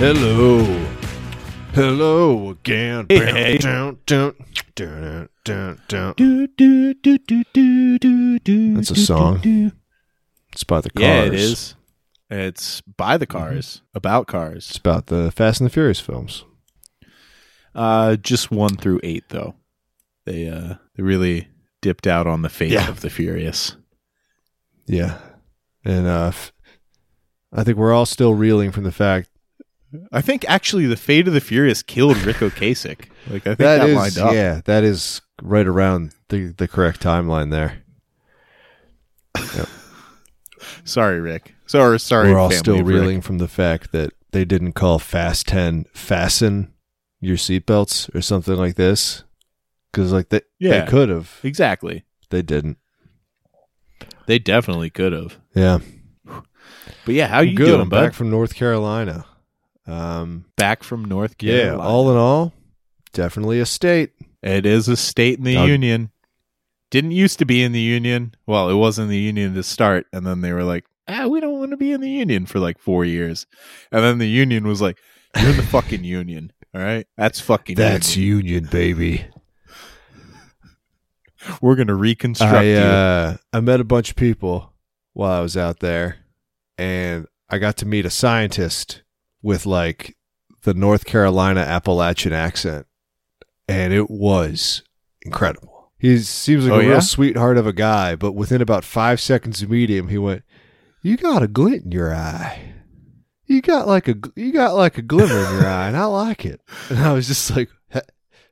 Hello. Hello again. Hey. Dun, dun, dun, dun, dun. Do, do, do, do, do, do, do, That's a song. do, do. It's by the cars. Yeah, it is. It's by the cars, about cars. It's about the Fast and the Furious films. Uh, just one through eight, though. They uh, they really dipped out on the fate Yeah. of the Furious. Yeah. And uh, f- I think we're all still reeling from the fact I think actually the fate of the Furious killed Ric Ocasek. Like I think that that, is, lined up. yeah, that is right around the, the correct timeline there. Sorry, Rick. Sorry, sorry. we're all still of Rick. reeling from the fact that they didn't call Fast 10 fasten your seatbelts or something like this. Because, like, they, Yeah. they could have. Exactly. They didn't. They definitely could have. Yeah. But yeah, how you Good. doing, I'm bud? back from North Carolina. Um, Back from North yeah, Carolina. all in all, definitely a state. It is a state in the Doug- union. Didn't used to be in the union. Well, it was in the union to start, and then they were like, "Ah, we don't want to be in the union for like four years." And then the union was like, "You're in the fucking union, all right? That's fucking. That's union. Union, baby. We're gonna reconstruct I you." uh, I met a bunch of people while I was out there, and I got to meet a scientist with like the North Carolina Appalachian accent, and it was incredible. He seems like Oh, a real sweetheart of a guy, but within about five seconds of meeting him, he went, "You got a glint in your eye." You got like a you got like a glimmer in your eye, and I like it. And I was just like,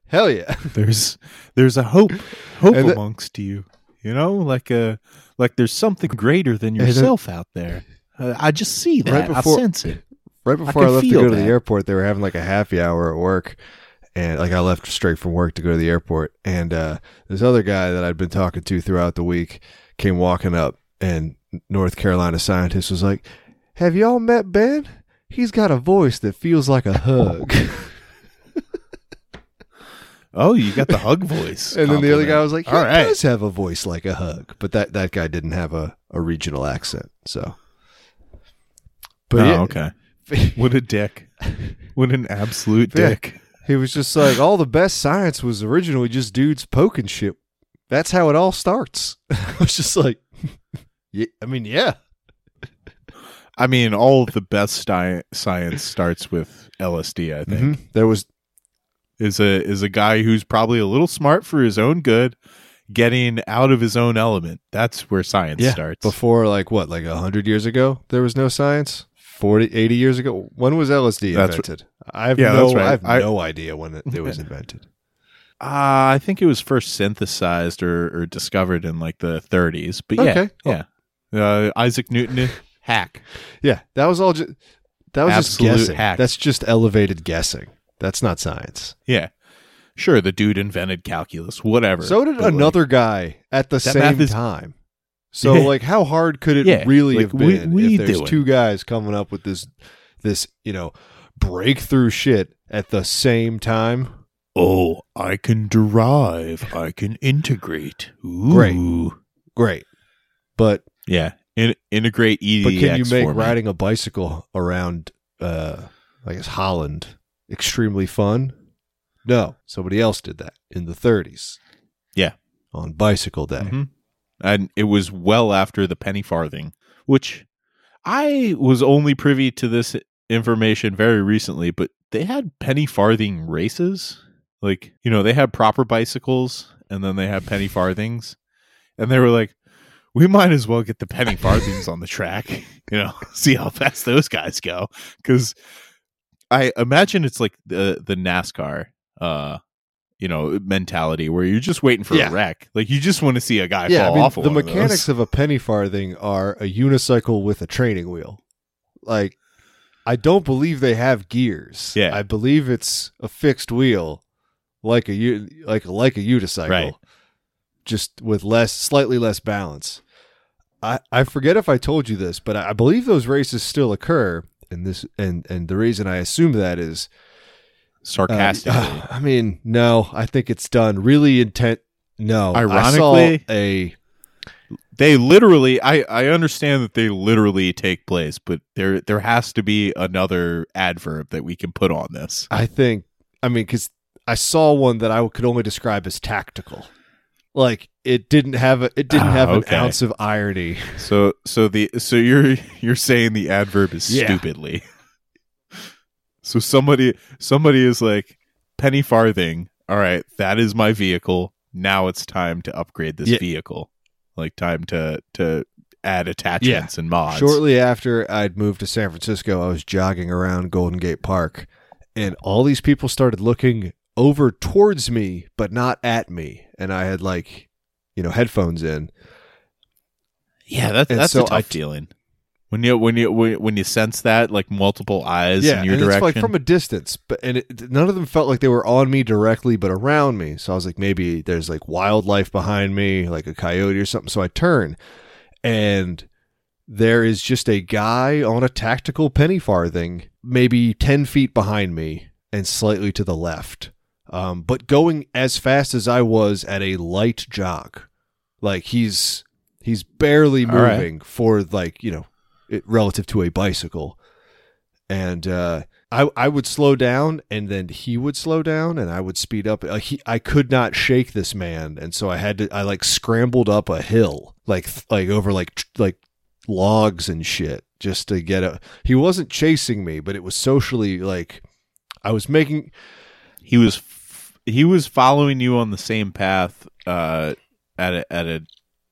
"Hell yeah!" there's there's a hope hope And amongst you. You know, like a like there's something greater than yourself out there. Uh, I just see that. Right before- I sense it. Right before I, can left to go to the airport, they were having like a happy hour at work. And like I left straight from work to go to the airport. And uh, this other guy that I'd been talking to throughout the week came walking up, and North Carolina scientist was like, Have y'all met Ben? He's got a voice that feels like a hug. Oh, you got the hug voice. and then the other guy was like, He All right. does have a voice like a hug. But that, that guy didn't have a, a regional accent. So. But oh, yeah, okay. What a dick. What an absolute Yeah. dick. He was just like, all the best science was originally just dudes poking shit. That's how it all starts. I was just like, yeah, I mean, yeah. I mean, all of the best sci- science starts with LSD, I think. Mhm. There was, Is a is a guy who's probably a little smart for his own good, getting out of his own element. That's where science yeah, starts. before like what, like 100 years ago, there was no science? 40, 80 years ago? When was LSD That's invented? I have Yeah, no, that's right. I have I- no idea when it, it was invented. Uh, I think it was first synthesized or, or discovered in like the 30s. But yeah, Okay. yeah. Uh, Isaac Newton, hack. Yeah, that was all just, that was Absolute just guessing. hack. That's just elevated guessing. That's not science. Yeah, sure. The dude invented calculus. Whatever. So did But, like, another guy at the math same is- time. So like how hard could it Yeah, really like, have we- been we if there's doing? two guys coming up with this this, you know, breakthrough shit at the same time? Oh, I can derive. I can integrate. Ooh. Great. Great. But Yeah. In- integrate EDX but can you make for me. riding a bicycle around uh I guess Holland extremely fun? No, somebody else did that in the 30s. Yeah. On bicycle day. Mhm. And it was well after the penny farthing, which I was only privy to this information very recently, but they had penny farthing races. Like, you know, they had proper bicycles and then they had penny farthings. And they were like, we might as well get the penny farthings on the track, you know, see how fast those guys go. Cause I imagine it's like the the NASCAR uh you know mentality where you're just waiting for Yeah. a wreck. Like you just want to see a guy yeah, fall I mean, off the of mechanics those. of, a penny farthing are a unicycle with a training wheel. Like, I don't believe they have gears. Yeah. I believe it's a fixed wheel, like a like like a unicycle, Right. just with less, slightly less balance. I I forget if I told you this, but I, I believe those races still occur. And this and and the reason I assume that is sarcastically. uh, I mean, no, I think it's done really intent. No, Ironically- a they literally I I understand that they literally take place, but there there has to be another adverb that we can put on this. I think. I mean, because I saw one that I could only describe as tactical. Like it didn't have a, it didn't Ah, have an okay. ounce of irony. So so the so you're you're saying the adverb is Yeah. stupidly. So somebody somebody is like penny farthing. All right, that is my vehicle. Now it's time to upgrade this Yeah. vehicle. Like time to to add attachments and mods. Shortly after I'd moved to San Francisco, I was jogging around Golden Gate Park, and all these people started looking over towards me, but not at me. And I had like, you know, headphones in. Yeah, that's And that's so a tough I- feeling. When you when you when when you sense that like multiple eyes yeah, in your direction. it's like from a distance, but and it, none of them felt like they were on me directly, but around me. So I was like, maybe there's like wildlife behind me, like a coyote or something. So I turn, and there is just a guy on a tactical penny farthing, maybe ten feet behind me and slightly to the left, um, but going as fast as I was at a light jog. Like he's he's barely All right. moving for like you know it, relative to a bicycle and uh, I I would slow down, and then he would slow down, and I would speed up. Uh, he, I could not shake this man, and so I had to. I like scrambled up a hill, like like over like like logs and shit, just to get a. He wasn't chasing me, but it was socially like I was making. he was he was following you on the same path uh, at a, at a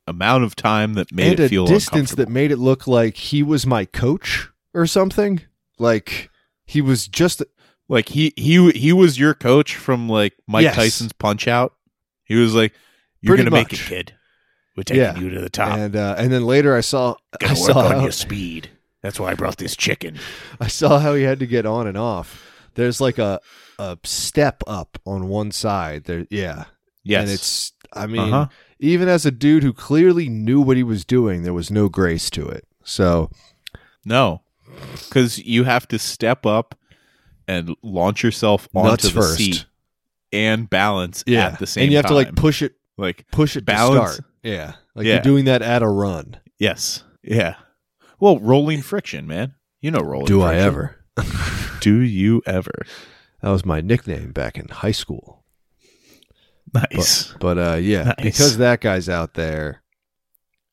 amount of time that made and it a feel distance that made it look like he was my coach or something. Like he was just like he he he was your coach from like Mike Yes. Tyson's Punch Out. He was like, "You're Pretty gonna make it, kid. We're taking Yeah. you to the top. and uh, and then later I saw I Gotta work saw on how- your speed. That's why I brought this chicken." I saw how he had to get on and off. There's like a a step up on one side. There, yeah, Yes, and it's. I mean, Uh-huh. Even as a dude who clearly knew what he was doing, there was no grace to it. So no, because you have to step up and launch yourself onto the first, seat and balance yeah, at the same and you have time. to like push it, like push it Balance. to start. Yeah, like Yeah. you're doing that at a run. yes, yeah. Well, rolling friction, man. You know rolling. Do I ever? Do you ever? That was my nickname back in high school. Nice. But uh, yeah, Nice. because that guy's out there,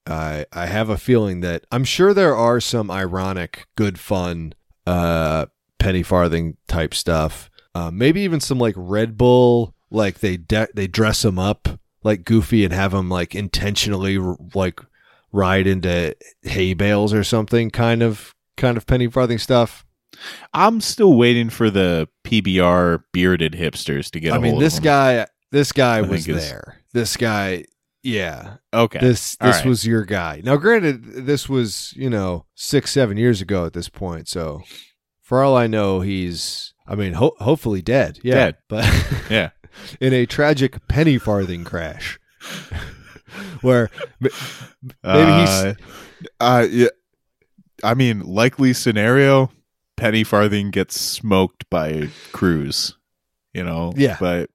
I I have a feeling that I'm sure there are some ironic, good fun, uh, penny farthing type stuff. Uh, maybe even some like Red Bull, like they de- they dress him up like Goofy and have him like intentionally r- like ride into hay bales or something. Kind of kind of penny farthing stuff. I'm still waiting for the PBR bearded hipsters to get. I a mean, hold this of 'em. guy, this guy I was there. This guy, yeah, Okay. this this right. was your guy. Now, granted, this was you know six seven years ago at this point. So, for all I know, he's I mean, ho- hopefully dead. Yeah, Dead. but yeah. in a tragic penny farthing crash, where maybe he's Uh, uh, yeah. I mean, likely scenario: Penny Farthing gets smoked by a cruise. You know, Yeah. by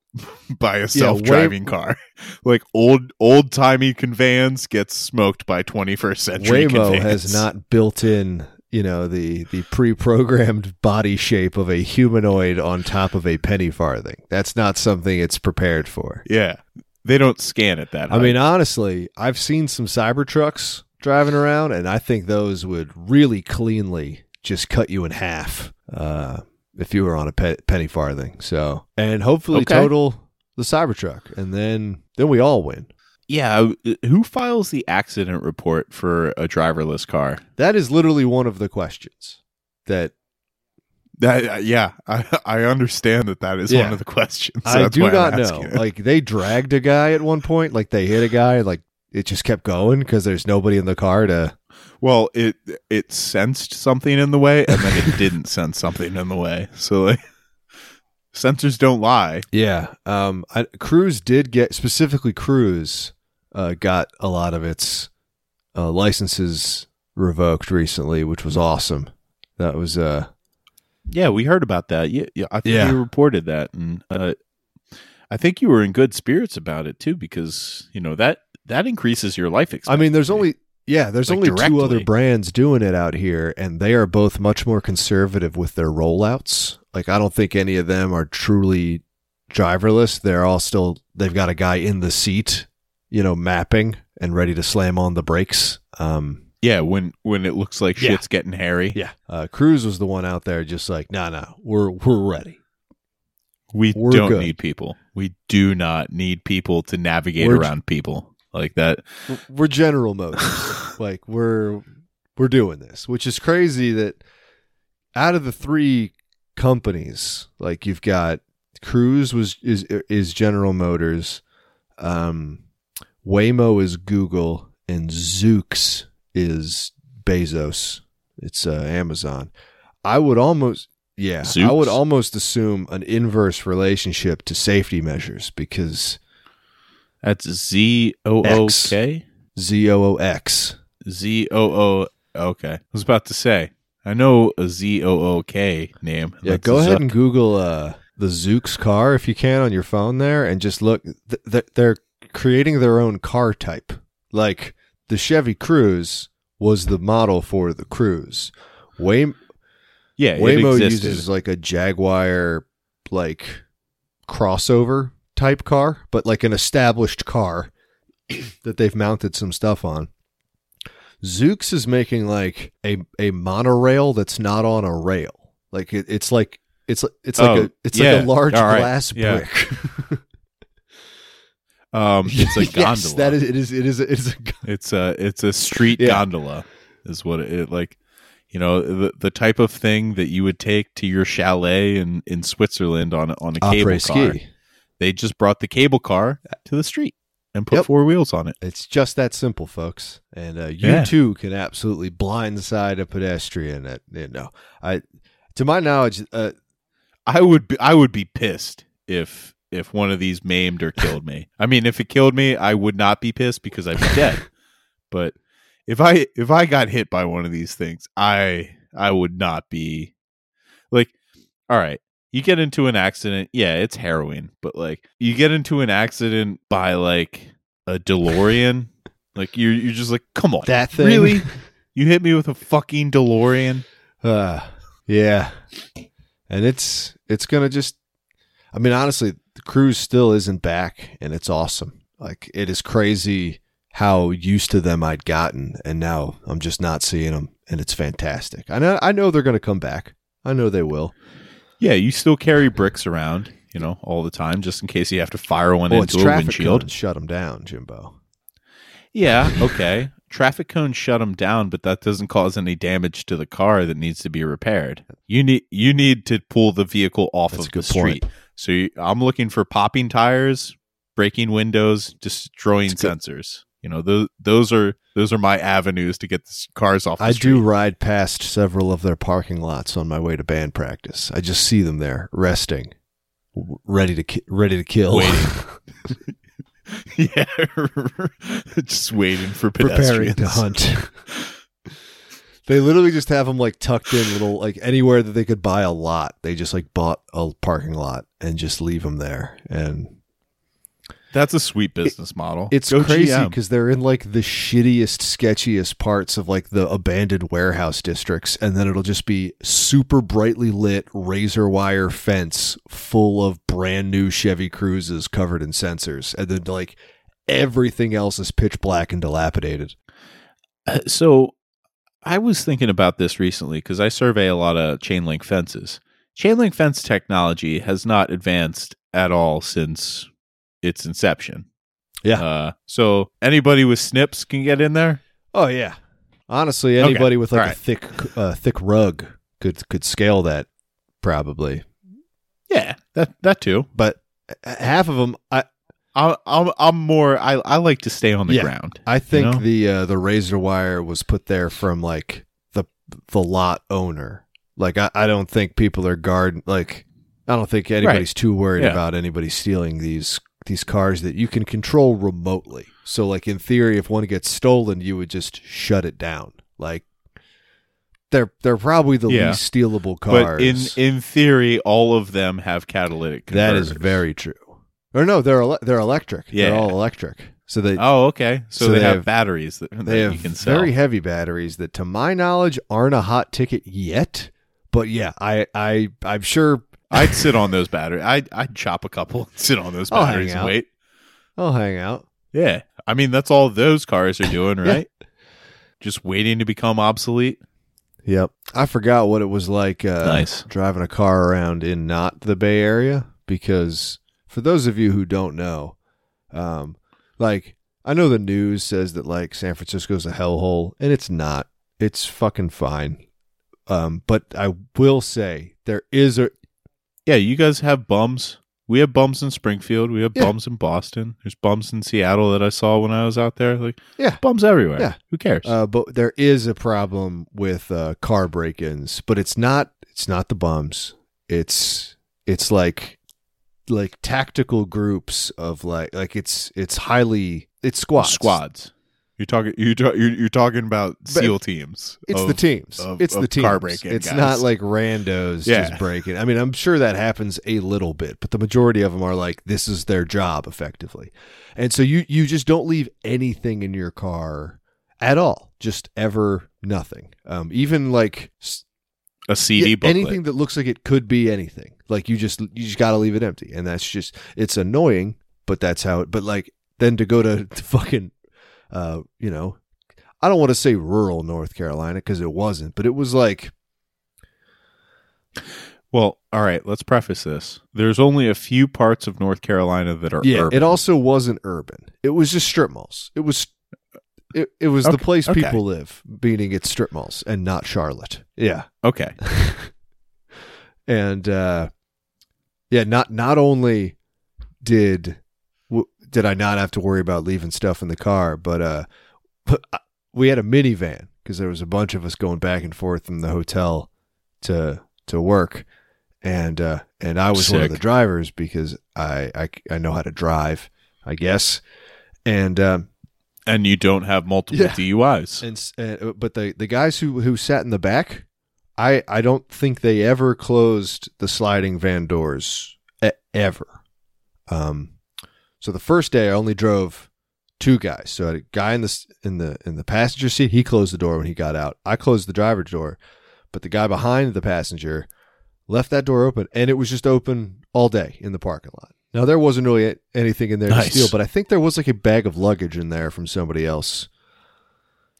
by a self-driving car. Like old old timey conveyance gets smoked by 21st century. Waymo conveyance. has not built in. You know the the pre-programmed body shape of a humanoid on top of a penny farthing. That's not something it's prepared for. Yeah, they don't scan it that. I mean, honestly, I've seen some Cybertrucks driving around, and I think those would really cleanly just cut you in half uh, if you were on a pe- penny farthing. So, and hopefully Okay. total the Cybertruck, and then then we all win. yeah. uh, Who files the accident report for a driverless car? That is literally one of the questions that That, uh, yeah, I, I understand that that is Yeah. one of the questions. I do not know. it. Like they dragged a guy at one point, like they hit a guy, like it just kept going because there's nobody in the car to. Well, it it sensed something in the way, and then it didn't sense something in the way. So like, sensors don't lie. Yeah. Um, I, Cruise did get specifically Cruise uh, got a lot of its uh, licenses revoked recently, which was awesome. That was uh Yeah, we heard about that. Yeah, yeah I think Yeah. you reported that, and uh, I think you were in good spirits about it too, because you know that that increases your life expectancy. I mean, there's only yeah, there's Like, only two other brands doing it out here, and they are both much more conservative with their rollouts. Like, I don't think any of them are truly driverless. They're all still they've got a guy in the seat, you know, mapping and ready to slam on the brakes. Um, yeah, when when it looks like Yeah. shit's getting hairy, yeah, uh, Cruise was the one out there, just like, no, no, we're we're ready. we We're don't good. need people. We do not need people to navigate We're- around people like that. We're- General Motors. like we're we're doing this, which is crazy that out of the three companies, like you've got Cruise was is is General Motors, um, Waymo is Google, and Zoox is Bezos. It's uh, Amazon. I would almost yeah, I would almost assume an inverse relationship to safety measures because That's Z O O K Z O O X. Z O O. Okay, I was about to say I know a Z O O K name. Yeah, That's go ahead Zuck. and Google uh, the Zoox car if you can on your phone there, and just look. Th- th- they're creating their own car type. Like the Chevy Cruze was the model for the Cruise. Way- yeah, Waymo uses like a Jaguar like crossover type car, but like an established car that they've mounted some stuff on. Zoox is making like a a monorail that's not on a rail. Like it, it's like it's it's like Oh, a it's yeah. like a large right. glass Yeah. brick. Um, it's a gondola. yes, that is it is it is it is a It's a it's a street Yeah. gondola, is what it, it like. You know the the type of thing that you would take to your chalet in in Switzerland on on a cable après car. ski. They just brought the cable car to the street and put Yep. four wheels on it. It's just that simple, folks. And uh, you Yeah. too can absolutely blindside a pedestrian. At you know, I to my knowledge, uh, I would be I would be pissed if if one of these maimed or killed me. I mean, if it killed me, I would not be pissed because I'd be dead. But if I if I got hit by one of these things, I I would not be like all right. You get into an accident, yeah, it's harrowing, but like you get into an accident by like a DeLorean, like you're you're just like, come on, that thing really? You hit me with a fucking DeLorean? Uh, yeah, and it's it's gonna just. I mean, honestly, the cruise still isn't back, and it's awesome. Like it is crazy how used to them I'd gotten, and now I'm just not seeing them, and it's fantastic. I know I know they're gonna come back. I know they will. Yeah, you still carry bricks around, you know, all the time, just in case you have to fire one Well, into a traffic windshield. cones shut them down, Jimbo. Yeah, okay. Traffic cones shut them down, but that doesn't cause any damage to the car that needs to be repaired. You need you need to pull the vehicle off That's of the street. point. So you, I'm looking for popping tires, breaking windows, destroying sensors. You know, those those are those are my avenues to get cars off. The I street. do ride past several of their parking lots on my way to band practice. I just see them there resting, ready to ki- ready to kill, Waiting. yeah, just waiting for preparing pedestrians to hunt. they literally just have them like tucked in little like anywhere that they could buy a lot. They just like bought a parking lot and just leave them there. And That's a sweet business model. it's Go crazy because they're in like the shittiest, sketchiest parts of like the abandoned warehouse districts, and then it'll just be super brightly lit razor wire fence full of brand new Chevy Cruises covered in sensors, and then like everything else is pitch black and dilapidated. Uh, so I was thinking about this recently because I survey a lot of chain link fences. Chain link fence technology has not advanced at all since its inception. Yeah. Uh, so anybody with snips can get in there. Oh yeah. Honestly, Okay. anybody with like All a right. thick, uh, thick rug could could scale that probably. Yeah, that that too. But half of them, I I'm I'm more. I I like to stay on the Yeah. ground. I think know? the uh, the razor wire was put there from like the the lot owner. Like I, I don't think people are guard like I don't think anybody's too worried Yeah. about anybody stealing these these cars that you can control remotely. So like in theory, if one gets stolen, you would just shut it down. Like they're they're probably the Yeah. least stealable cars. But in in theory, all of them have catalytic. that is very true. Or no, they're ele- they're electric. Yeah. They're all electric. So they Oh, okay. So, So they, they have, batteries that, that they you have can sell. very heavy batteries that, to my knowledge, aren't a hot ticket yet. But yeah, I I I'm sure I'd sit on those batteries. I'd, I'd chop a couple sit on those I'll hang batteries and out. wait. I'll hang out. Yeah. I mean, that's all those cars are doing, Yeah. right? Just waiting to become obsolete. Yep. I forgot what it was like uh, Nice. driving a car around in not the Bay Area because for those of you who don't know, um, like I know the news says that like San Francisco's a hellhole, and it's not. It's fucking fine. Um, but I will say there is a Yeah, you guys have bums. We have bums in Springfield. We have Yeah. bums in Boston. There's bums in Seattle that I saw when I was out there. Like, Yeah. bums everywhere. Yeah. Who cares? uh, but there is a problem with uh, car break-ins, but it's not it's not the bums. It's it's like like tactical groups of like like it's it's highly it's squads. Squads. You're talking. You're, you're, you're talking about SEAL teams. It's of- the teams. of- it's of the teams. car break-in It's guys. not like randos Yeah. just breaking. I mean, I'm sure that happens a little bit, but the majority of them are like this is their job effectively. And so you you just don't leave anything in your car at all. Just ever nothing. Um even like a CD yeah, booklet. anything that looks like it could be anything. Like you just you just got to leave it empty. And that's just it's annoying, but that's how it but like then to go to, to fucking uh you know I don't want to say rural North Carolina because it wasn't, but it was like Well, all right. Let's preface this. There's only a few parts of North Carolina that are yeah, urban. it also wasn't urban. It was just strip malls. It was it, it was the place okay. people live, meaning it's strip malls and not Charlotte. Yeah. okay. and uh yeah, not not only did did I not have to worry about leaving stuff in the car, but uh we had a minivan because there was a bunch of us going back and forth from the hotel to to work and uh and I was one of the drivers because I I I know how to drive, I guess. And um And you don't have multiple Yeah. DUIs. and, uh, but the the guys who who sat in the back, I I don't think they ever closed the sliding van doors e- ever. Um, so the first day I only drove two guys. So I had a guy in the in the in the passenger seat. He closed the door when he got out. I closed the driver's door, but the guy behind the passenger left that door open, and it was just open all day in the parking lot. Now there wasn't really anything in there Nice. to steal, but I think there was like a bag of luggage in there from somebody else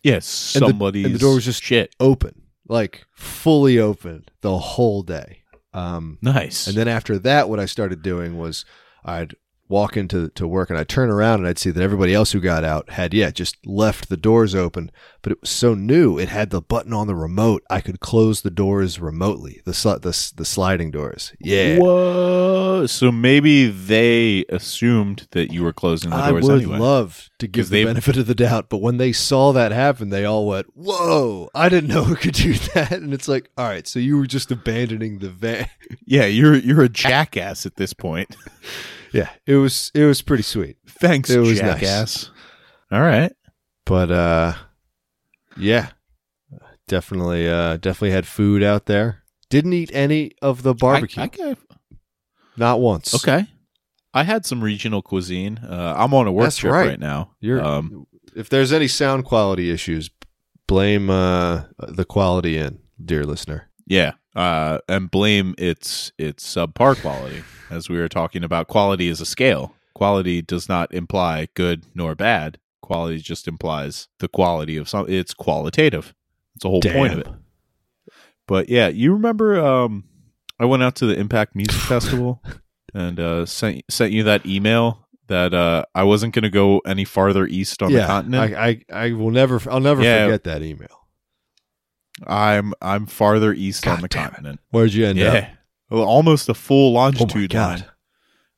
yes, the- and the door was just- shit. open, like fully open the whole day. Um, Nice. and then after that, what I started doing was I'd walk into to work and I'd turn around and I'd see that everybody else who got out had yeah just left the doors open, but it was so new. It had the button on the remote. I could close the doors remotely. The sli- the the sliding doors. Yeah. Whoa. So maybe they assumed that you were closing the I doors I would anyway. love to give the benefit of the doubt, but when they saw that happen, they all went, "Whoa! I didn't know who could do that." And it's like, all right, so you were just abandoning the van. yeah, you're you're a jackass at this point. yeah, it was it was pretty sweet, Thanks, It was nice. jackass. All right. but uh, yeah, definitely, uh, definitely had food out there. Didn't eat any of the barbecue, I, I got- not once. okay. I had some regional cuisine. Uh, I'm on a work That's trip right. right, now. You're um, if there's any sound quality issues, blame uh, the quality in, dear listener. yeah, uh, and blame its its subpar quality. As we were talking about, quality is a scale. Quality does not imply good nor bad. Quality just implies the quality of some. It's qualitative. It's the whole point of it. But yeah, you remember um I went out to the Impact Music Festival and uh sent sent you that email that uh I wasn't going to go any farther east on the continent. I, I, I will never, I'll never Yeah. forget that email. I, am I'm farther east on the damn it. continent. Where'd you end yeah. up? Well, almost a full longitude Oh my god! line.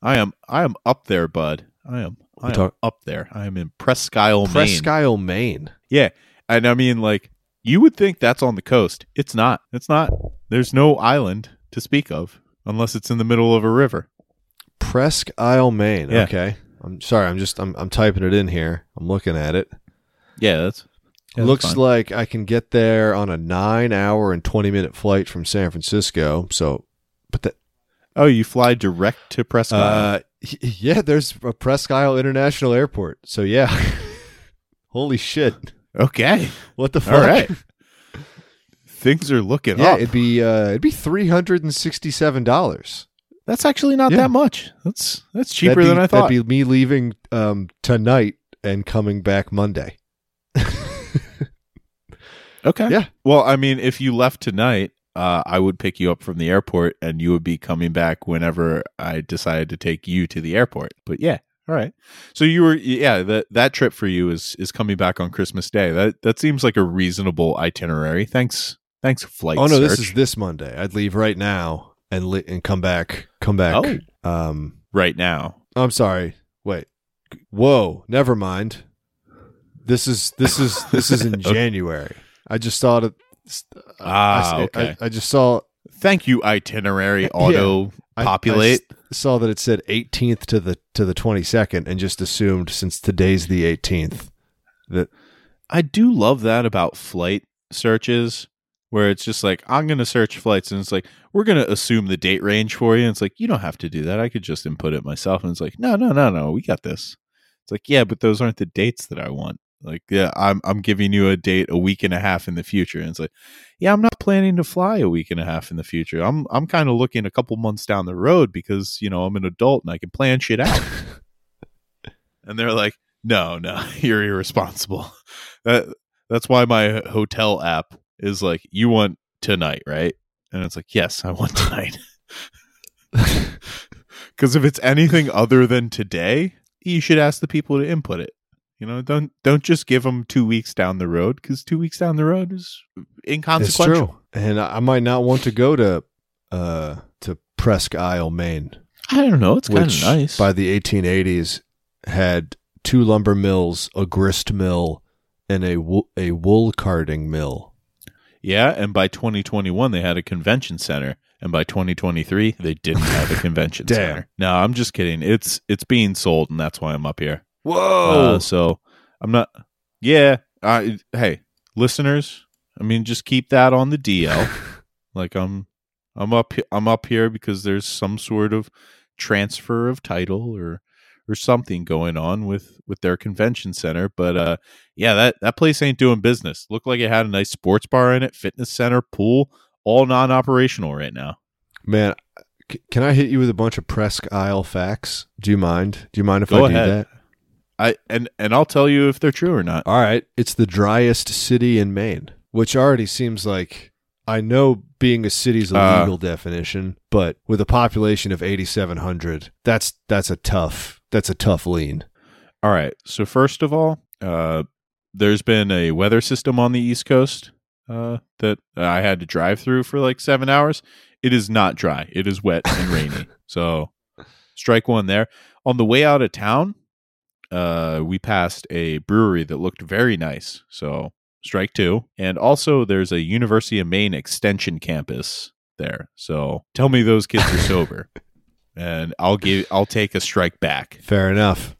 I am I am up there, bud. I am I am talk- up there. I am in Presque Isle, Maine. Presque Isle, Maine. Yeah. And I mean like you would think that's on the coast. It's not. It's not. There's no island to speak of unless it's in the middle of a river. Presque Isle, Maine. Yeah. Okay. I'm sorry. I'm just, I'm, I'm typing it in here. I'm looking at it. Yeah, that's yeah, Looks like I can get there on a nine hour and 20 minute flight from San Francisco. So, but that, Oh, you fly direct to Presque Isle. uh, Yeah, there's a Presque Isle International Airport. So yeah. Holy shit. Okay. What the fuck? All right. Things are looking up. Yeah, up. it'd be uh it'd be three hundred and sixty seven dollars. That's actually not Yeah. that much. That's that's cheaper than I thought. That'd be me leaving um tonight and coming back Monday. okay. Yeah. Well, I mean, if you left tonight, uh, I would pick you up from the airport, and you would be coming back whenever I decided to take you to the airport. But yeah, all right. So you were, yeah, that that trip for you is is coming back on Christmas Day. That that seems like a reasonable itinerary. Thanks, thanks, flight. oh no, this is this Monday. I'd leave right now and li- and come back come back. Oh. Um right now. I'm sorry. Wait. Whoa, never mind. This is this is this is in January. I just saw it. Ah, I, okay. I, I just saw Thank you, itinerary auto I- I populate. saw that it said 18th to the to the 22nd, and just assumed since today's the 18th that I do love that about flight searches where it's just like I'm going to search flights and it's like we're going to assume the date range for you and it's like you don't have to do that. I could just input it myself and it's like no, no, no, no, we got this. It's like yeah, but those aren't the dates that I want. Like yeah, I'm I'm giving you a date a week and a half in the future and it's like yeah, I'm not planning to fly a week and a half in the future. I'm I'm kind of looking a couple months down the road because, you know, I'm an adult and I can plan shit out. and they're like, "No, no, you're irresponsible." That that's why my hotel app is like, "You want tonight, right?" And it's like, "Yes, I want tonight." Because if it's anything other than today, you should ask the people to input it. You know, don't don't just give them two weeks down the road because two weeks down the road is inconsequential. it's true, and I might not want to go to uh to Presque Isle, Maine, I don't know. It's kind of nice. by the 1880s had two lumber mills, a grist mill, and a wo- a wool carding mill. yeah, and by 2021 they had a convention center, and by 2023 they didn't have a convention center. No, I'm just kidding. It's it's being sold, and that's why I'm up here. Whoa! Uh, so I'm not. Yeah. I hey, listeners. I mean, just keep that on the DL. like I'm, I'm up. I'm up here because there's some sort of transfer of title or or something going on with with their convention center. But uh, yeah, that that place ain't doing business. Looked like it had a nice sports bar in it, fitness center, pool, all non-operational right now. Man, can I hit you with a bunch of Presque Isle facts? Do you mind? Do you mind if Go I do that? I and and I'll tell you if they're true or not. All right. It's the driest city in Maine, which already seems like I know being a city's a Uh. legal definition, but with a population of 8700, that's that's a tough that's a tough lean. All right. So first of all, uh, there's been a weather system on the East Coast uh, that I had to drive through for like seven hours. It is not dry. It is wet and rainy. So strike one there. On the way out of town, uh, we passed a brewery that looked very nice. So strike two. And also, there's a University of Maine Extension campus there. So tell me those kids are sober, and I'll give I'll take a strike back. Fair enough.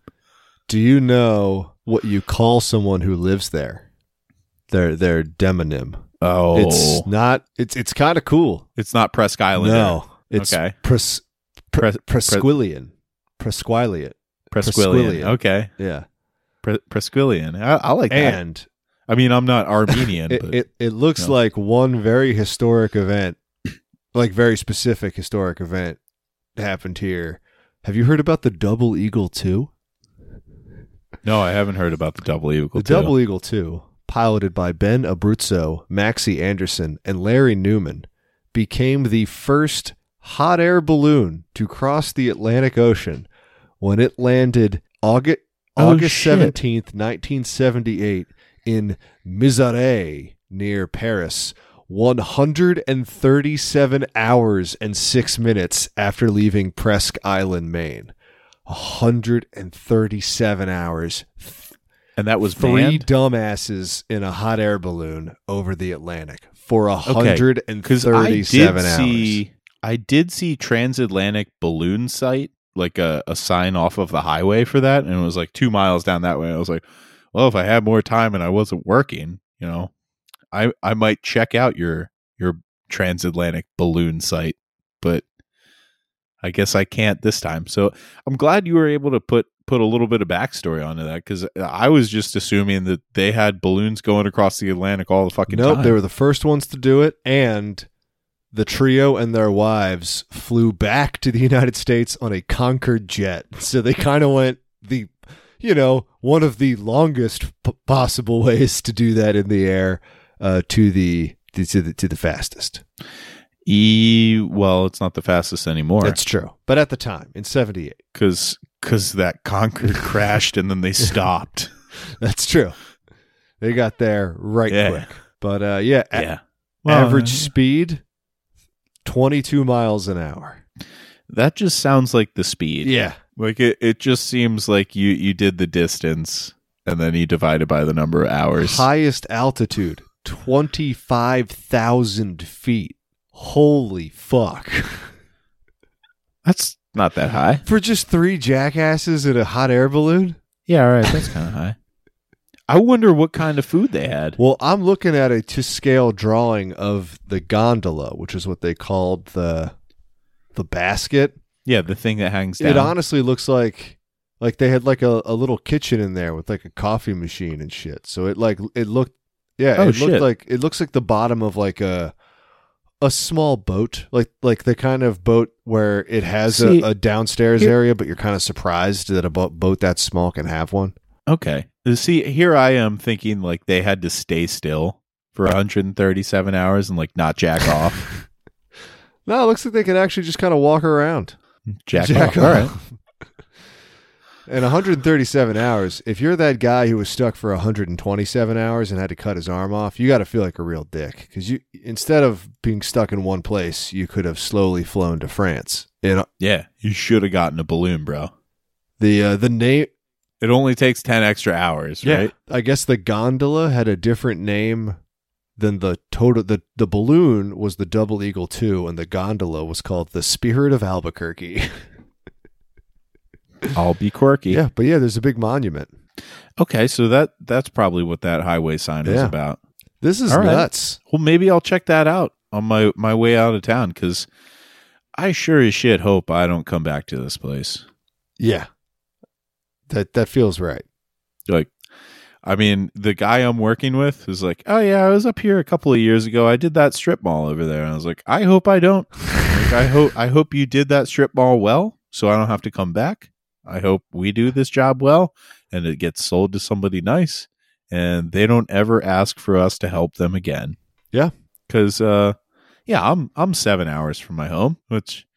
Do you know what you call someone who lives there? Their their demonym. Oh, It's not it's it's kind of cool. It's not Presque Island. No, it's Okay. pres, pre, Pres- Presquillian. Presquiliate. Presquillian. Presquillian. Okay. Yeah. Pre- Presquillian. I, I like that. And I mean, I'm not Armenian, it, but it, it looks No. like one very historic event, like very specific historic event happened here. Have you heard about the Double Eagle 2? no, I haven't heard about the Double Eagle. The too. Double Eagle 2, piloted by Ben Abruzzo, Maxie Anderson, and Larry Newman, became the first hot air balloon to cross the Atlantic Ocean when it landed August, Oh, August 17th, 1978, in Miserey near Paris. 137 hours and 6 minutes after leaving Presque Island, Maine. 137 hours, and that was three dumbasses in a hot air balloon over the Atlantic for a Okay, hundred and because I did hours. see I did see transatlantic balloon site like a, a sign off of the highway for that, and it was like two miles down that way. I was like, well, if I had more time and I wasn't working, you know, I I might check out your your transatlantic balloon site, but I guess I can't this time. So I'm glad you were able to put put a little bit of backstory onto that because I was just assuming that they had balloons going across the Atlantic all the fucking nope, time. they were the first ones to do it, and the trio and their wives flew back to the United States on a Concorde jet. So they kind of went the, you know, one of the longest p- possible ways to do that in the air uh, to the to the to the fastest. E well, it's not the fastest anymore. That's true, but at the time in '78, because because that Concorde crashed and then they stopped. that's true. They got there right Yeah. quick, but uh, yeah, a- yeah, average Well, speed 22 miles an hour. that just sounds like the speed. Yeah. like it. It just seems like you you did the distance and then you divided by the number of hours. Highest altitude 25,000 feet. Holy fuck. That's not that high. For just three jackasses in a hot air balloon? Yeah, all right, that's kind of high. I wonder what kind of food they had. Well, I'm looking at a to scale drawing of the gondola, which is what they called the the basket. Yeah, the thing that hangs down. It honestly looks like like they had like a, a little kitchen in there with like a coffee machine and shit. So it like it looked yeah, Oh, it looked shit. like it looks like the bottom of like a a small boat, like like the kind of boat where it has See, a, a downstairs here- area, but you're kind of surprised that a bo- boat that small can have one. Okay. See, here I am thinking like they had to stay still for 137 hours and like not jack off. No, it looks like they can actually just kind of walk around. Jack, Jack off. All right. off. In 137 hours, if you're that guy who was stuck for 127 hours and had to cut his arm off, you got to feel like a real dick because you instead of being stuck in one place, you could have slowly flown to France. And Yeah, you should have gotten a balloon, bro. the uh, the name, It only takes 10 extra hours, right? I guess the gondola had a different name than the total. The the balloon was the Double Eagle Two, and the gondola was called the Spirit of Albuquerque. I'll be quirky. yeah, but yeah, there's a big monument. Okay, so that that's probably what that highway sign is Yeah. about. This is All right. nuts. Well, maybe I'll check that out on my my way out of town cuz I sure as shit hope I don't come back to this place. Yeah. That that feels right. Like I mean, the guy I'm working with is like, "Oh yeah, I was up here a couple of years ago. I did that strip mall over there." And I was like, "I hope I don't. Like, I hope I hope you did that strip mall well, so I don't have to come back. I hope we do this job well, and it gets sold to somebody nice, and they don't ever ask for us to help them again." Yeah. because uh, yeah, I'm I'm seven hours from my home, which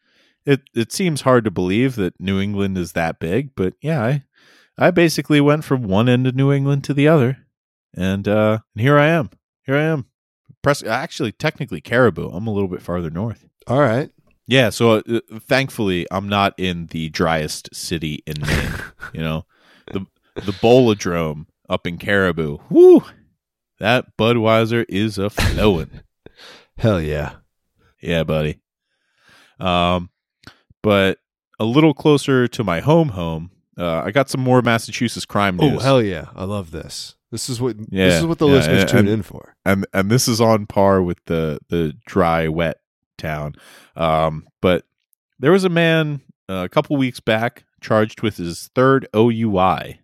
it it seems hard to believe that New England is that big, but yeah, I I basically went from one end of New England to the other, and uh, and here I am. Here I am. Press actually technically Caribou. I'm a little bit farther north. All right. Yeah, so uh, thankfully I'm not in the driest city in Maine. you know, the the Bolodrome up in Caribou. Woo, that Budweiser is a flowing. Hell yeah. Yeah, buddy. Um, but a little closer to my home home, uh, I got some more Massachusetts crime news. Oh hell yeah. I love this. This is what Yeah, this is what the yeah, listeners and- tune and- in for. and and this is on par with the the dry wet town. Um, but there was a man uh, a couple weeks back charged with his third OUI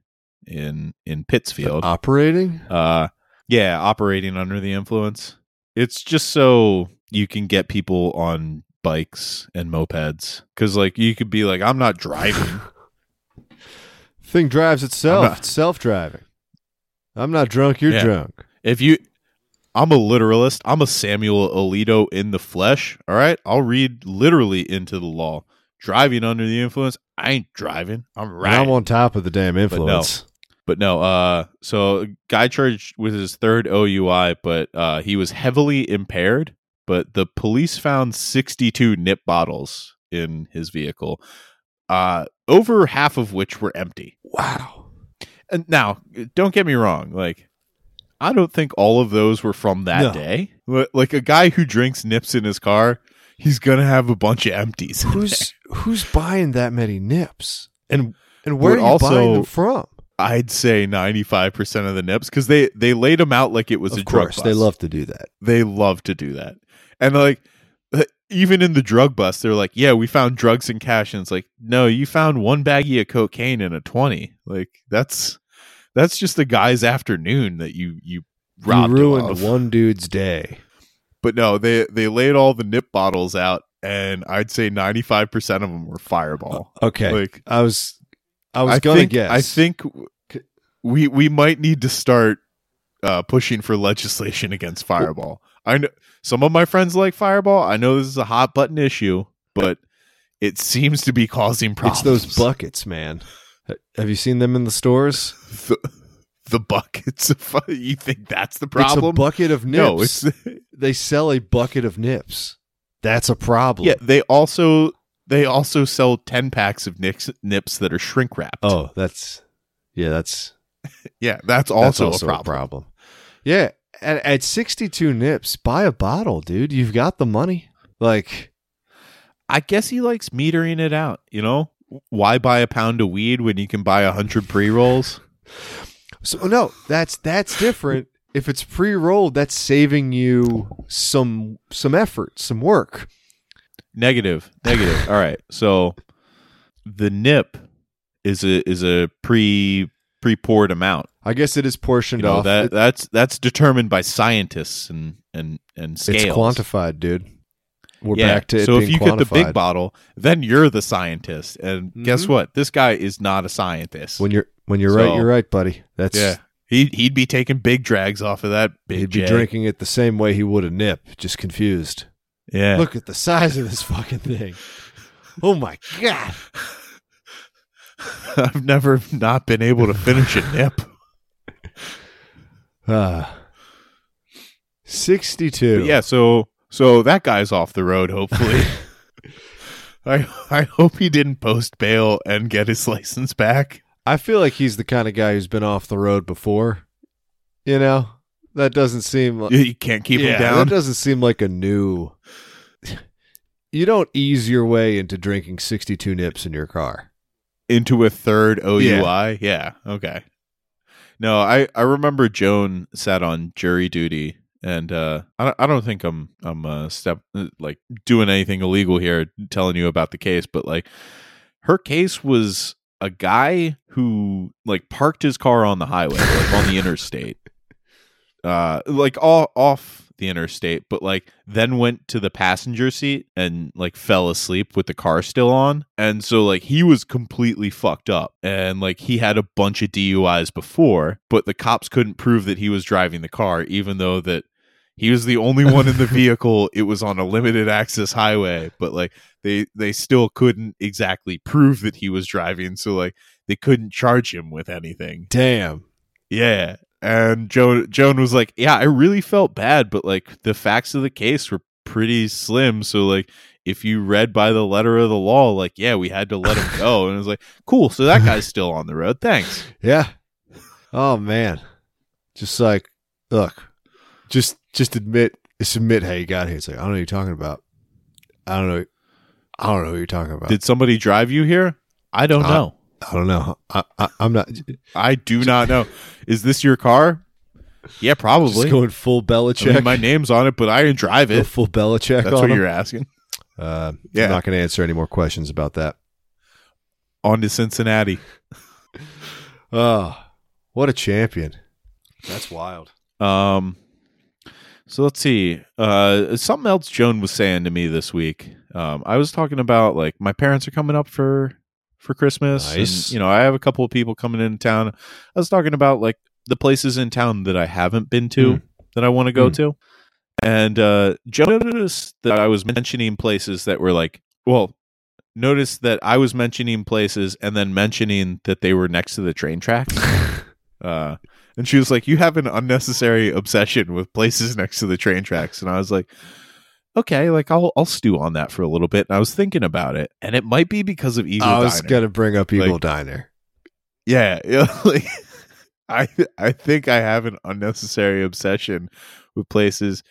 in in Pittsfield. Operating? Uh, yeah, operating under the influence. It's just so you can get people on bikes and mopeds because like you could be like i'm not driving Thing drives itself. Not- It's self driving. I'm not drunk, you're Yeah. drunk. if you i'm a literalist i'm a samuel alito in the flesh all right i'll read literally into the law driving under the influence i ain't driving i'm right I'm on top of the damn influence. but no uh so guy charged with his third oui but uh he was heavily impaired but the police found 62 nip bottles in his vehicle uh over half of which were empty Wow. and now don't get me wrong like i don't think all of those were from that No. day Li- like a guy who drinks nips in his car he's gonna have a bunch of empties Who's who's buying that many nips? And and where But are you buying also- them from? i'd say 95% of the nips because they they laid them out like it was a Of drug course, they love to do that. they love to do that and like even in the drug bust, they're like, "Yeah, we found drugs and cash," and it's like, "No, you found one baggie of cocaine and a twenty. Like that's that's just a guy's afternoon that you you You robbed him ruined of. one dude's day. But no, they they laid all the nip bottles out, and I'd say ninety five percent of them were Fireball. Okay, Like I was, I was I gonna think, guess. I think we we might need to start uh, pushing for legislation against Fireball. I know some of my friends like Fireball. I know this is a hot button issue, but it seems to be causing problems. it's those buckets, man. Have you seen them in the stores? the, the buckets. Of, you think that's the problem? It's a bucket of nips. no, it's they sell a bucket of nips. That's a problem. yeah. They also they also sell ten packs of nips nips that are shrink wrapped. Oh, that's yeah. That's yeah, that's that's also, also a problem. Yeah, at, at sixty-two nips, buy a bottle, dude. You've got the money. Like, I guess he likes metering it out. You know, why buy a pound of weed when you can buy a hundred pre rolls? so no, that's that's different. if it's pre-rolled, that's saving you some some effort, some work. Negative, negative. All right, so the nip is a is a pre pre poured amount. I guess it is portioned You know off. that It- that's that's determined by scientists and and and scales. it's quantified, dude. We're yeah. back to it so if you get the big bottle, then you're the scientist. And guess Mhm. what? This guy is not a scientist. when you're when you're So- right, you're right, buddy. That's yeah, he he'd be taking big drags off of that big He'd be drinking it the same way he would a nip, just confused. Yeah, Look at the size of this fucking thing. Oh my god. I've never not been able to finish a nip. Ah. 62. But yeah, so so that guy's off the road. Hopefully, I I hope he didn't post bail and get his license back. I feel like he's the kind of guy who's been off the road before. You know? That doesn't seem like You can't keep yeah, him down. That doesn't seem like a new You don't ease your way into drinking 62 nips in your car. into a third OUI. Yeah. Okay. No, I I remember Joan sat on jury duty, and uh, I don't- I don't think I'm I'm uh, step like doing anything illegal here, telling you about the case, but like her case was a guy who like parked his car on the highway, like on the interstate, uh, like all off the interstate, but like then went to the passenger seat and like fell asleep with the car still on. And so like he was completely fucked up and like he had a bunch of DUIs before, but the cops couldn't prove that he was driving the car, even though that he was the only one in the vehicle. It was on a limited access highway, but like they they still couldn't exactly prove that he was driving. So like they couldn't charge him with anything. Damn. Yeah. And Joan Joan was like, "Yeah, I really felt bad, but like the facts of the case were pretty slim, so like if you read by the letter of the law, like yeah, we had to let him go." And it was like, "Cool, so that guy's still on the road. Thanks." Yeah. Oh man. Just like look. Just just admit submit how you got here. It's like I don't know what you're talking about. I don't know I don't know what you're talking about. Did somebody drive you here? I don't Uh, know. I don't know. I, I I'm not I do not know. Is this your car? Yeah, probably. just going full I Belichick. mean, my name's on it, but I didn't drive Go it. full Belichick That's on what him. you're asking. Uh, Yeah. I'm not going to answer any more questions about that. On to Cincinnati. Oh, what a champion! That's wild. Um, so let's see. Uh, something else Joan was saying to me this week. Um, I was talking about like my parents are coming up for for Christmas. Nice. And, you know, I have a couple of people coming in town. I was talking about like the places in town that I haven't been to Mm. that I want to go Mm. to. And uh, Joan noticed that I was mentioning places that were like, well, noticed that I was mentioning places and then mentioning that they were next to the train tracks. Uh, and she was like, "You have an unnecessary obsession with places next to the train tracks." And I was like, "Okay, like I'll I'll stew on that for a little bit." And I was thinking about it, and it might be because of Eagle Diner. I was Diner. going to bring up Eagle Like- Diner. Yeah, yeah, like I I think I have an unnecessary obsession with places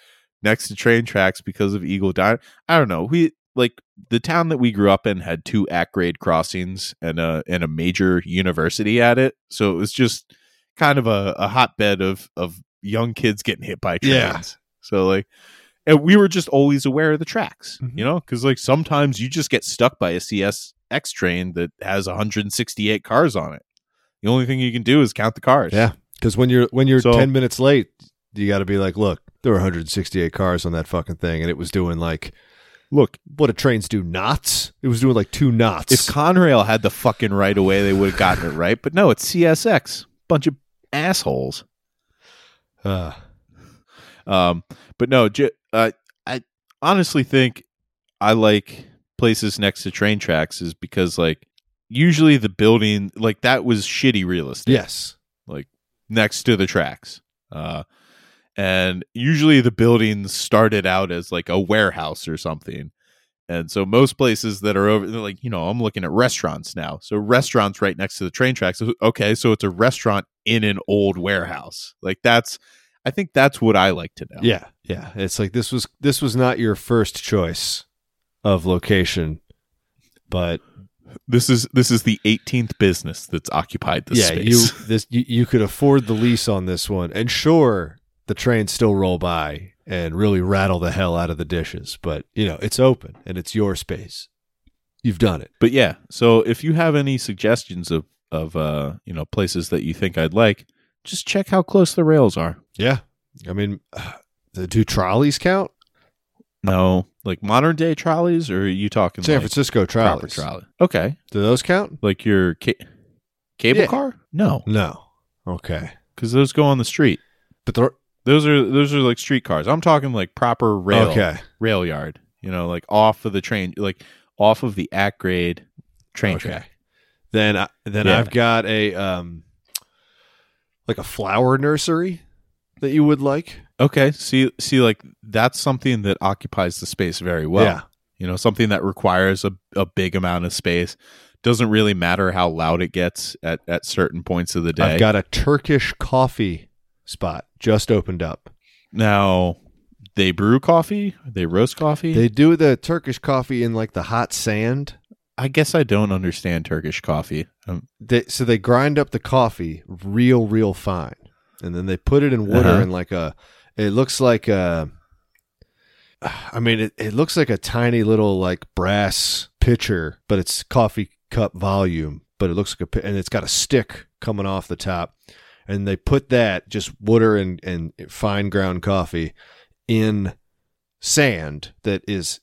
next to train tracks because of Eagle Diner. I don't know. We like the town that we grew up in had two at grade crossings and a and a major university at it, so it was just kind of a, a hotbed of of young kids getting hit by trains. Yeah. So like and we were just always aware of the tracks, Mhm. you know, because like sometimes you just get stuck by a CSX train that has 168 cars on it. The only thing you can do is count the cars. Yeah, because when you're when you're So- ten minutes late, you got to be like, look, there were 168 cars on that fucking thing, and it was doing like Look, what do trains do? Knots? It was doing like two knots. if Conrail had the fucking right of way, they would have gotten it right. But no, it's CSX. Bunch of assholes. uh, Um, but no, j- uh, I honestly think I like places next to train tracks is because like usually the building like that was shitty real estate yes, like next to the tracks. Uh, and usually the buildings started out as like a warehouse or something. And so most places that are over, like, you know, I'm looking at restaurants now. So restaurants right next to the train tracks. Okay, so it's a restaurant in an old warehouse. Like that's, I think that's what I like to know. yeah, yeah. It's like this was this was not your first choice of location, but This is this is the 18th business that's occupied this yeah, space. you this you, you could afford the lease on this one, and sure, the trains still roll by and really rattle the hell out of the dishes, but you know it's open and it's your space. You've done it. but yeah, so if you have any suggestions of of uh, you know, places that you think I'd like, just check how close the rails are. Yeah, I mean, do trolleys count? No, like modern day trolleys, or are you talking San like Francisco proper trolleys. trolley? Okay, Do those count? like your ca- cable Yeah. car? No, No. Okay, because those go on the street. but the Those are those are like street cars. I'm talking like proper rail okay, rail yard. You know, like off of the train, like off of the at grade train Okay. track. then I, then Yeah. I've got a um like a flower nursery that you would like. Okay, see, see, like that's something that occupies the space very well. yeah, You know, something that requires a, a big amount of space. Doesn't really matter how loud it gets at, at certain points of the day. I've got a Turkish coffee spot just opened up. now, they brew coffee. They roast coffee. They do the Turkish coffee in like the hot sand. I guess I don't understand Turkish coffee. Um, They, so they grind up the coffee real, real fine, and then they put it in water Uh-huh. in like a. It looks like a. I mean, it, it looks like a tiny little like brass pitcher, but it's coffee cup volume. But it looks like a pi- and it's got a stick coming off the top, and they put that just water and and fine ground coffee in sand that is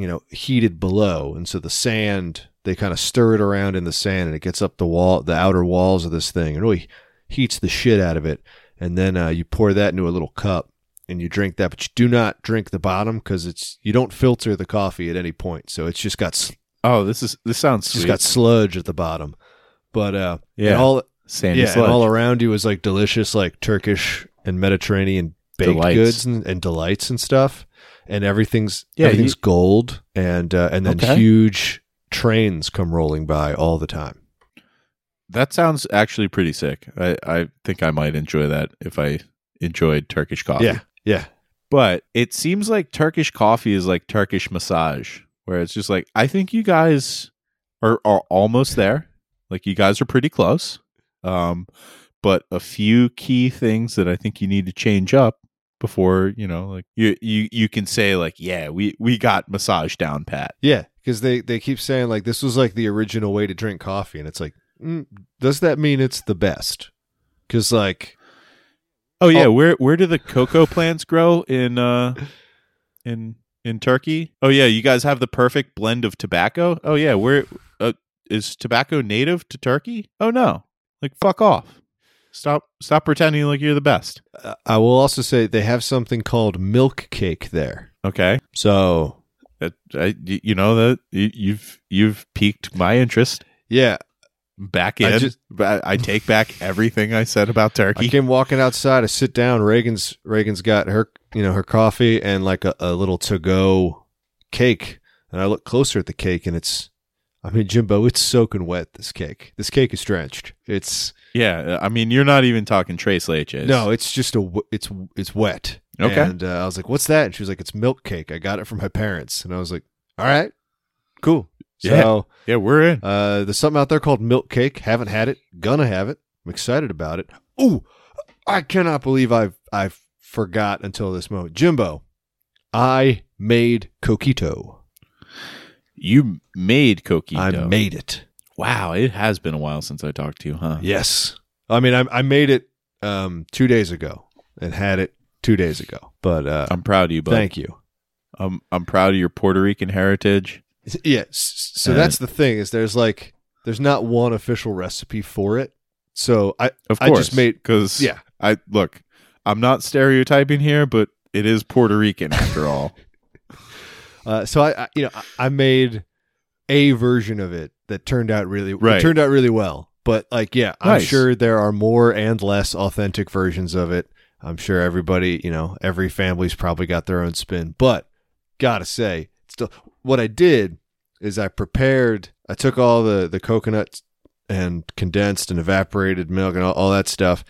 you know heated below. And so the sand they kind of stir it around in the sand and it gets up the wall the outer walls of this thing and really heats the shit out of it. And then uh, you pour that into a little cup and you drink that but you do not drink the bottom because it's you don't filter the coffee at any point. So it's just got oh, this is this sounds it's sweet. just got sludge at the bottom. But uh yeah, all sandy yeah all around you is like delicious like turkish and mediterranean baked Delights. goods and, and delights and stuff and everything's Yeah, everything's you- gold and uh, and then Okay. huge trains come rolling by all the time that sounds actually pretty sick. I, I think I might enjoy that if I enjoyed Turkish coffee. yeah yeah But it seems like Turkish coffee is like Turkish massage, where it's just like I think you guys are are almost there. Like you guys are pretty close. Um, but a few key things that I think you need to change up before you know, like you you you can say like, yeah, we we got massage down pat. yeah because they they keep saying like this was like the original way to drink coffee and it's like mm, does that mean it's the best because like Oh yeah, Oh. where where do the cocoa plants grow in uh in in Turkey? Oh yeah, you guys have the perfect blend of tobacco. Oh yeah, where uh, is tobacco native to Turkey? Oh no. Like fuck off. Stop stop pretending like you're the best. uh, i will also say they have something called milk cake there Okay. so I, you know that you've you've piqued my interest yeah back I in. just- I, I take back everything I said about I Turkey. came walking outside. I sit down. Reagan's Reagan's got her, you know, her coffee and like a, a little to go cake. And I look closer at the cake, and it's, I mean, Jimbo, it's soaking wet. This cake, this cake is drenched. It's yeah, I mean you're not even talking tres leches. no, it's just a it's it's wet. Okay. And uh, I was like, "What's that?" And she was like, "It's milk cake. I got it from my parents." And I was like, "All right, cool." Yeah. Yeah, we're in. uh, there's something out there called milk cake. Haven't had it. Gonna have it. I'm excited about it. Ooh, I cannot believe I've I've forgot until this moment. Jimbo, I made coquito. You made coquito. I made it. Wow, it has been a while since I talked to you, huh? Yes. I mean, I, I made it um, two days ago and had it two days ago. But uh, I'm proud of you, bud. thank you. I'm I'm proud of your Puerto Rican heritage. Yeah. So Uh, that's the thing is there's like there's not one official recipe for it. So I Of I course, just made because yeah I look. I'm not stereotyping here, but it is Puerto Rican after all. Uh, so I, I, you know, I- I made a version of it that turned out really, it Right. turned out really well. But like, yeah, I'm sure there are more and less authentic versions of it. I'm sure everybody, you know, every family's probably got their own spin. But gotta say, still, what I did is I prepared. I took all the the coconuts and condensed and evaporated milk and all, all that stuff,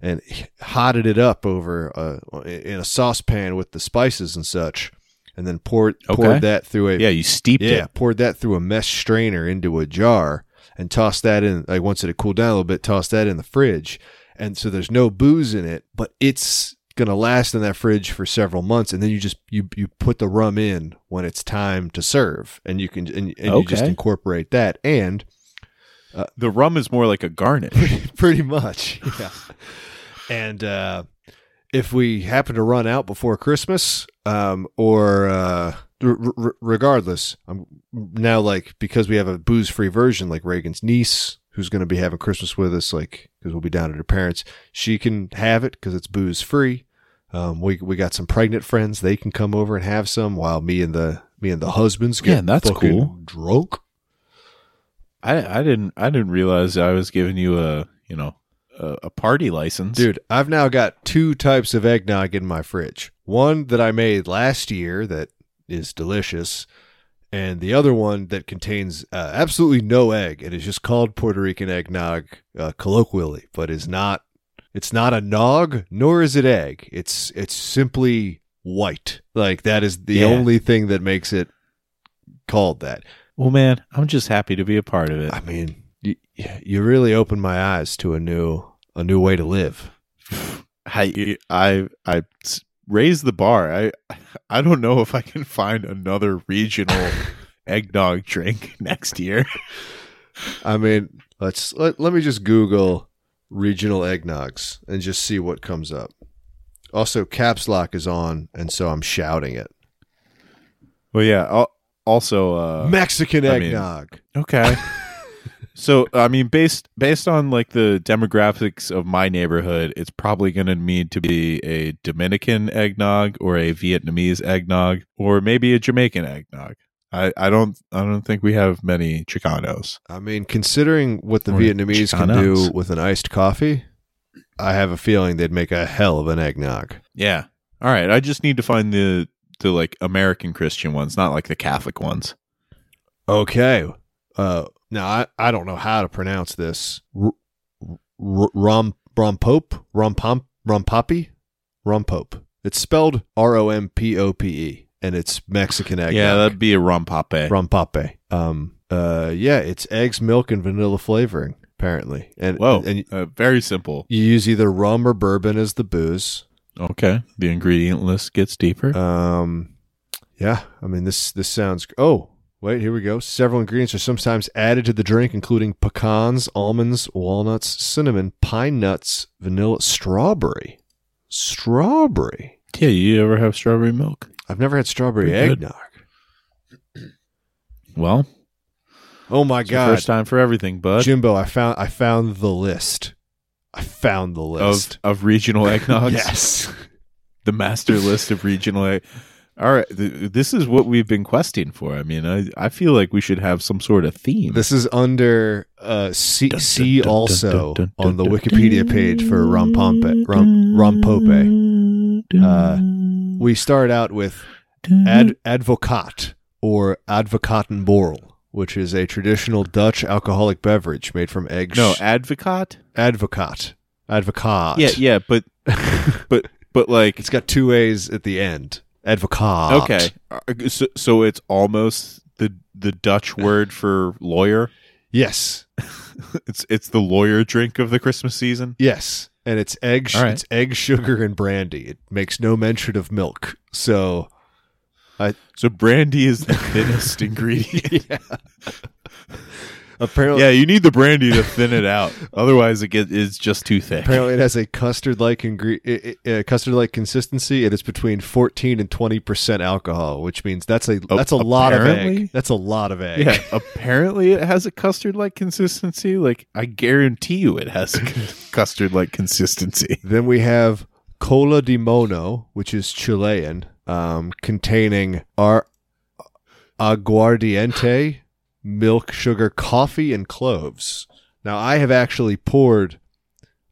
and hotted it up over uh, in a saucepan with the spices and such, and then poured Okay. poured that through a yeah, you steeped yeah, it. poured that through a mesh strainer into a jar and tossed that in. Like once it had cooled down a little bit, tossed that in the fridge, and so there's no booze in it, but it's gonna last in that fridge for several months. And then you just you you put the rum in when it's time to serve, and you can and, and you just incorporate that and The rum is more like a garnish. pretty much. Yeah. and uh, if we happen to run out before Christmas, um, or uh, r- r- regardless, I'm now like because we have a booze free version, like Reagan's niece, who's going to be having Christmas with us, like because we'll be down at her parents, she can have it because it's booze free. Um, we we got some pregnant friends; they can come over and have some, while me and the me and the husbands get Yeah, that's cool. drunk. I I didn't I didn't realize I was giving you a you know a, a party license, Dude, I've now got two types of eggnog in my fridge. One that I made last year that is delicious, and the other one that contains uh, absolutely no egg. And it is just called Puerto Rican eggnog uh, colloquially, but is not. It's not a nog, nor is it egg. It's it's simply white. Like that is the Yeah. only thing that makes it called that. Well, man, I'm just happy to be a part of it. I mean, you, you really opened my eyes to a new a new way to live. I I I raised the bar. I I don't know if I can find another regional eggnog drink next year. I mean, let's let, let me just Google regional eggnogs and just see what comes up. Also, caps lock is on, and so I'm shouting it. Well, yeah. Also, uh, Mexican I mean- eggnog. okay. so, I mean, based based on like the demographics of my neighborhood, it's probably going to need to be a Dominican eggnog or a Vietnamese eggnog or maybe a Jamaican eggnog. I, I don't I don't think we have many Chicanos. I mean, considering what the Or Vietnamese can do with an iced coffee, I have a feeling they'd make a hell of an eggnog. Yeah. All right. I just need to find the the like American Christian ones, not like the Catholic ones. Okay. Uh, now I, I don't know how to pronounce this. R- r- rom rompope rompomp rompoppy rompope. It's spelled R O M P O P E, and it's Mexican egg. Yeah, that'd be a rompape. Rompape. Um. Uh. Yeah. It's eggs, milk, and vanilla flavoring. Apparently. And Whoa. And uh, very simple. you use either rum or bourbon as the booze. Okay. The ingredient list gets deeper. Um. Yeah. I mean this. This sounds. Oh. Wait. Here we go. Several ingredients are sometimes added to the drink, including pecans, almonds, walnuts, cinnamon, pine nuts, vanilla, strawberry. Strawberry. yeah, you ever have strawberry milk? I've never had strawberry Pretty good. eggnog. Well, Oh my it's god. first time for everything, bud. Jimbo, I found I found the list. I found the Of list. of regional eggnogs. yes. The master list of regional egg. All right, th- this is what we've been questing for. I mean, I, I feel like we should have some sort of theme. This is under uh, see, Dun, dun, see dun, dun, also on the Wikipedia page for Rompompe. Rom, Rompope. Uh, we start out with ad, advocaat or advocatenborrel, which is a traditional Dutch alcoholic beverage made from eggs. no advocate. advocaat. Advocaat. Yeah, yeah, but but but like It's got two A's at the end. Advocaat. okay, Uh, so, so it's almost the the Dutch word for lawyer. Yes. It's it's the lawyer drink of the Christmas season. Yes, and it's egg, right. it's egg, sugar, and brandy. It makes no mention of milk. So, I So brandy is the thinnest ingredient. yeah. Apparently, Yeah, you need the brandy to thin it out. Otherwise, it gets it's just too thick. apparently it has a custard-like ingre- uh, custard-like consistency. It is between fourteen and twenty percent alcohol, which means that's a that's a lot of egg. That's a lot of egg. Yeah, apparently it has a custard-like consistency. Like I guarantee you, it has a custard-like consistency. Then we have cola de mono, which is Chilean, um, containing our aguardiente, milk, sugar, coffee, and cloves. Now, I have actually poured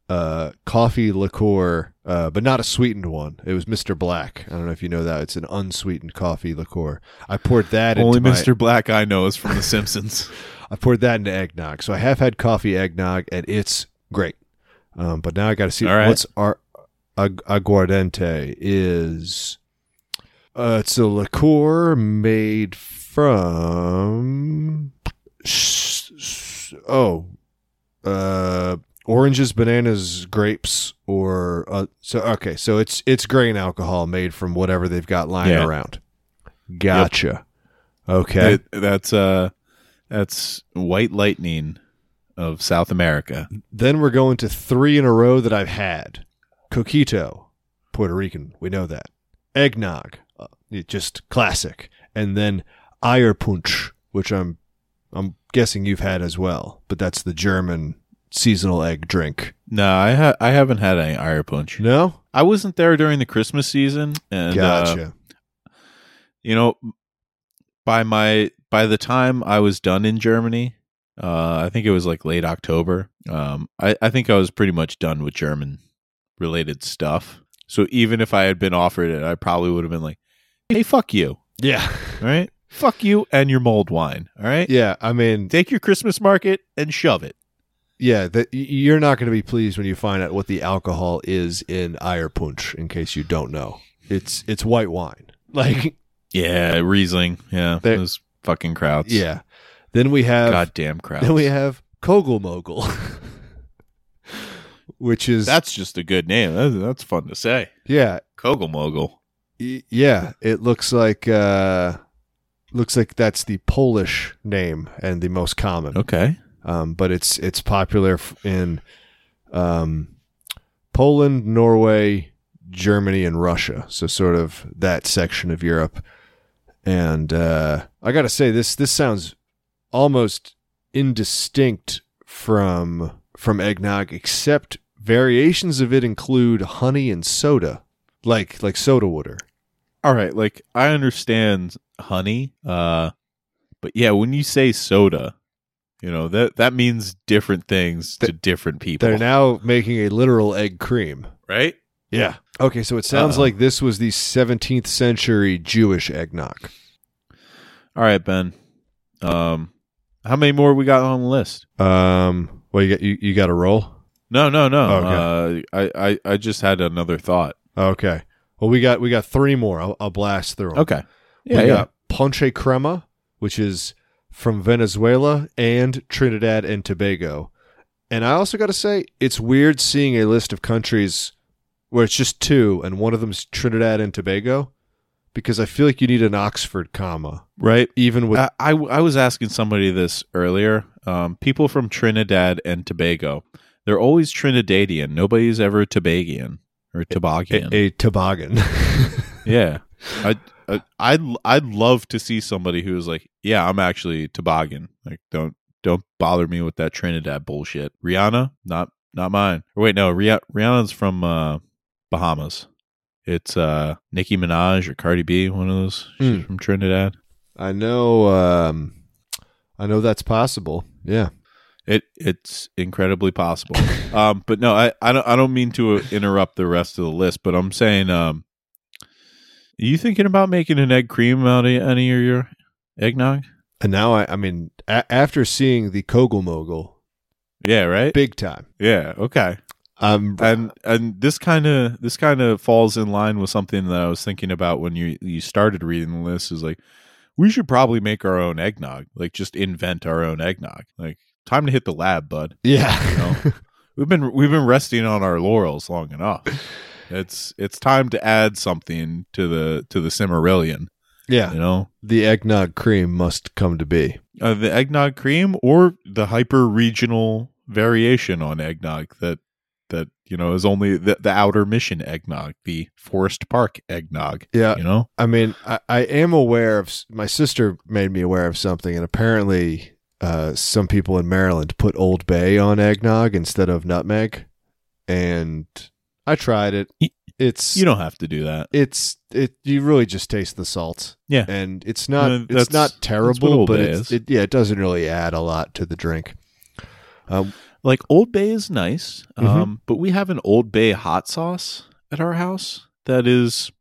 uh, coffee liqueur, uh, but not a sweetened one. It was Mr. Black. I don't know if you know that. It's an unsweetened coffee liqueur. I poured that Only into my- Mr. Black I know is from The Simpsons. I poured that into eggnog. So I have had coffee eggnog, and it's great. Um, but now I got to see right. what's our ag- aguardiente is. Uh, it's a liqueur made from oh, uh, oranges, bananas, grapes, or uh, so. Okay, so it's it's grain alcohol made from whatever they've got lying Yeah. around. Gotcha. Okay. It- that's uh, that's White Lightning of South America. Then we're going to three in a row that I've had. Coquito, Puerto Rican. We know that. Eggnog, uh, just classic. And then Eierpunsch, which I'm I'm guessing you've had as well, but that's the German seasonal egg drink. No, I ha- I haven't had any Irish punch. No? I wasn't there during the Christmas season, and uh, Gotcha. you know, by my by the time I was done in Germany, uh, I think it was like late October. Um, I, I think I was pretty much done with German related stuff. So even if I had been offered it, I probably would have been like, "Hey, fuck you, yeah. right? Fuck you and your mulled wine, all right? Yeah, I mean, Take your Christmas market and shove it." yeah, that you're not going to be pleased when you find out what the alcohol is in Eierpunsch in case you don't know. It's it's white wine. Like Yeah, Riesling. Yeah, There- those fucking crowds. yeah. Then we have goddamn crowds. Then we have Kogelmogel, which is That's just a good name. That's, that's fun to say. yeah, Kogelmogel. y- yeah. It looks like uh, looks like that's the Polish name and the most common. Okay. Um, but it's it's popular in um, Poland, Norway, Germany, and Russia. So sort of that section of Europe. And uh, I got to say this this sounds almost indistinct from from eggnog, except variations of it include honey and soda, like like soda water. All right. Like I understand honey, uh, but yeah, when you say soda, you know that that means different things to different people. They're now making a literal egg cream. right. Yeah. Okay, so it sounds Uh-oh. like this was the 17th century Jewish eggnog. All right, Ben. Um, how many more we got on the list? Um, well, you got you, you got a roll. No, no, no. Okay. Uh, I, I, I just had another thought. Okay. Well, we got we got three more. I'll, I'll blast through 'em. Okay. we Yeah, yeah. got Ponche Crema, which is from Venezuela and Trinidad and Tobago. And I also got to say, it's weird seeing a list of countries where it's just two, and one of them's Trinidad and Tobago, because I feel like you need an Oxford comma, Right. even with I, I I was asking somebody this earlier. Um, people from Trinidad and Tobago, they're always Trinidadian. Nobody's ever Tobagian or toboggan. a, a toboggan. yeah, I, I I'd I'd love to see somebody who's like, yeah, I'm actually toboggan. Like, don't don't bother me with that Trinidad bullshit. Rihanna, not not mine. Or wait, no, Rih- Rihanna's from uh, Bahamas. It's uh, Nicki Minaj or Cardi B, one of those. She's Hmm. from Trinidad. I know. Um, I know that's possible. Yeah. It it's incredibly possible. um, but no, I, I don't I don't mean to interrupt the rest of the list, but I'm saying, um, are you thinking about making an egg cream out of any of your eggnog? And now I, I mean, a- after seeing the Kogelmogel, Yeah, right. big time. Yeah, okay. Um, And and this kind of this kind of falls in line with something that I was thinking about when you you started reading the list. Is like we should probably make our own eggnog, like just invent our own eggnog. Like time to hit the lab, bud. yeah. You know, we've been we've been resting on our laurels long enough. It's it's time to add something to the to the Silmarillion. Yeah, You know, the eggnog cream must come to be. uh, the eggnog cream or the hyper regional variation on eggnog that that you know is only the, the outer mission eggnog, the Forest Park eggnog. Yeah, You know, I mean, I, I am aware of. My sister made me aware of something, and apparently, uh, some people in Maryland put Old Bay on eggnog instead of nutmeg, and I tried it. It's you don't have to do that. it's it. You really just taste the salt. Yeah. and it's not Uh, it's not terrible, but it's, it yeah, it doesn't really add a lot to the drink. Um, Like Old Bay is nice, Mhm. um, but we have an Old Bay hot sauce at our house that is,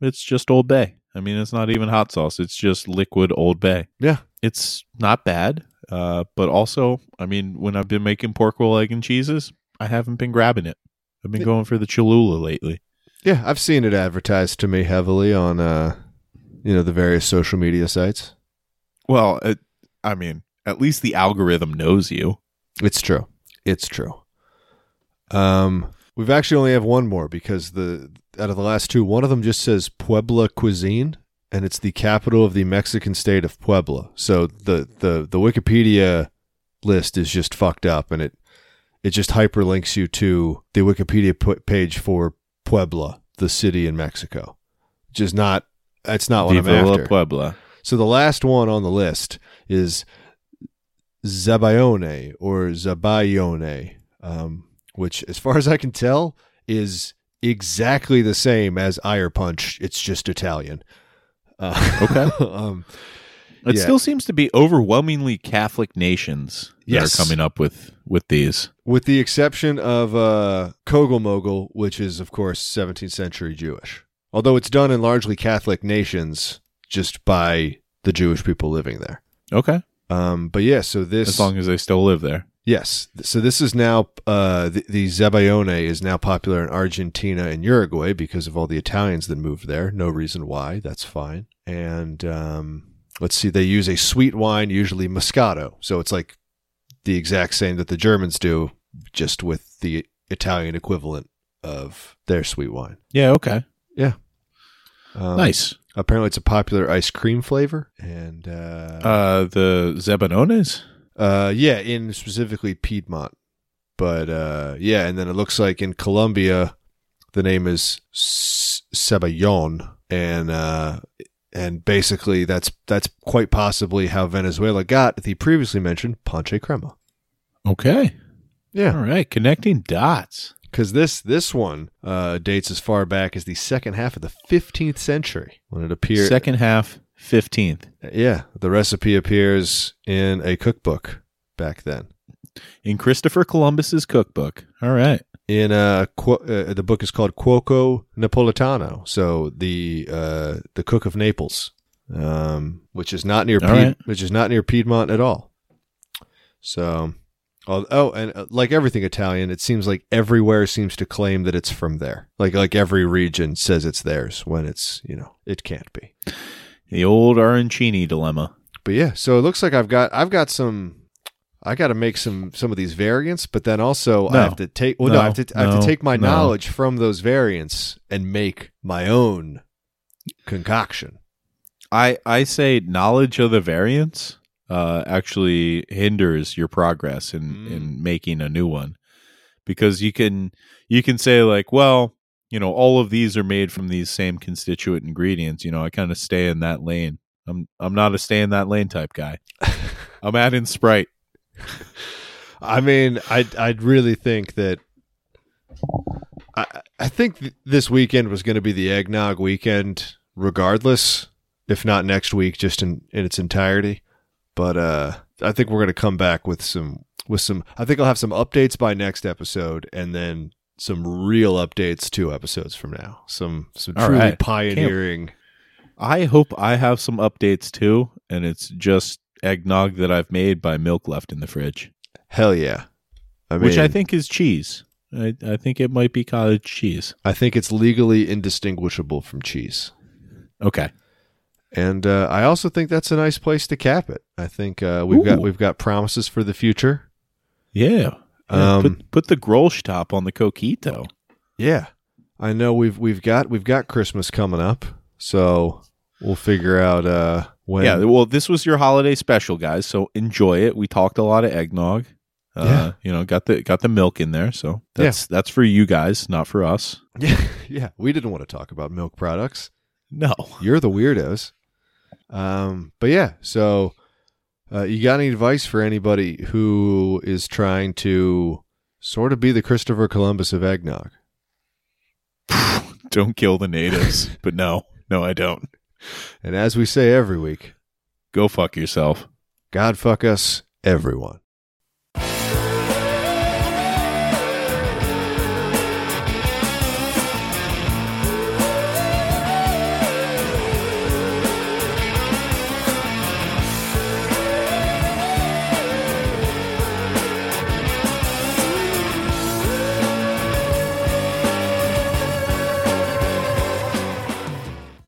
it's just Old Bay. I mean, it's not even hot sauce; it's just liquid Old Bay. Yeah. it's not bad, uh, but also, I mean, when I've been making pork roll, egg, and cheeses, I haven't been grabbing it. I've been going for the Cholula lately. yeah, I've seen it advertised to me heavily on uh, you know, the various social media sites. Well, it, I mean, at least the algorithm knows you. It's true. It's true. Um, we've actually only have one more because the out of the last two, one of them just says Puebla cuisine, and it's the capital of the Mexican state of Puebla. So the the the Wikipedia list is just fucked up, and it it just hyperlinks you to the Wikipedia page for Puebla, the city in Mexico, which is not. That's not what Viva I'm after. Puebla. So the last one on the list is Zabaione or Zabaione, um, which, as far as I can tell, is exactly the same as Eierpunsch. It's just Italian. Uh, Okay. um, It Yeah. still seems to be overwhelmingly Catholic nations that Yes. are coming up with with these. with the exception of uh, Kogel which is, of course, 17th century Jewish. Although it's done in largely Catholic nations just by the Jewish people living there. Okay, Um, but yeah, so this. as long as they still live there. Yes. So this is now uh, the, the Zabaione is now popular in Argentina and Uruguay because of all the Italians that moved there. No reason why. That's fine. And um, let's see, they use a sweet wine, usually Moscato. So it's like the exact same that the Germans do, just with the Italian equivalent of their sweet wine. Yeah. Okay. Um, nice. Apparently, it's a popular ice cream flavor, and uh, Uh, the Zebanones. Uh, yeah, in specifically Piedmont. But uh, yeah, and then it looks like in Colombia, the name is S- and uh, and basically that's that's quite possibly how Venezuela got the previously mentioned Ponche Crema. Okay. Yeah, All right. Connecting dots. because this this one uh, dates as far back as the second half of the 15th century when it appeared. Second half, fifteenth. yeah, the recipe appears in a cookbook back then. in Christopher Columbus's cookbook. All right. in uh, Qu- uh the book is called Cuoco Napolitano, so the uh the cook of Naples, um, which is not near Pied- right. which is not near Piedmont at all. So, oh, oh, and uh, like everything Italian, it seems like everywhere seems to claim that it's from there. Like like every region says it's theirs when it's you know it can't be. The old arancini dilemma. But yeah, so it looks like I've got I've got some. I got to make some some of these variants, but then also I have to take well no, I have to I have to take my No. knowledge from those variants and make my own concoction. I I say knowledge of the variants uh, actually hinders your progress in Mm. in making a new one because you can you can say like well you know all of these are made from these same constituent ingredients you know I kind of stay in that lane I'm I'm not a stay in that lane type guy I'm adding Sprite I mean, I I'd really think that I I think th- this weekend was going to be the eggnog weekend, regardless, if not next week, just in in its entirety. But uh, I think we're going to come back with some with some. I think I'll have some updates by next episode, and then some real updates two episodes from now. Some some All truly right. pioneering. I hope I have some updates too and it's just eggnog that I've made by milk left in the fridge Hell yeah! I mean, which I think is cheese I, I think it might be cottage cheese I think it's legally indistinguishable from cheese. okay And uh, I also think that's a nice place to cap it. I think uh, we've got we've got promises for the future. Yeah. Yeah, Um, put put the Grolsch top on the coquito. Yeah, I know we've we've got we've got Christmas coming up, so we'll figure out uh when. yeah, well, this was your holiday special, guys. So enjoy it. We talked a lot of eggnog. Uh, Yeah. you know, got the got the milk in there, so that's that's for you guys, not for us. yeah, yeah. We didn't want to talk about milk products. No, You're the weirdos. Um, but yeah, so uh, you got any advice for anybody who is trying to sort of be the Christopher Columbus of eggnog? don't kill the natives. but no, no, I don't. And as we say every week, Go fuck yourself. God fuck us, everyone.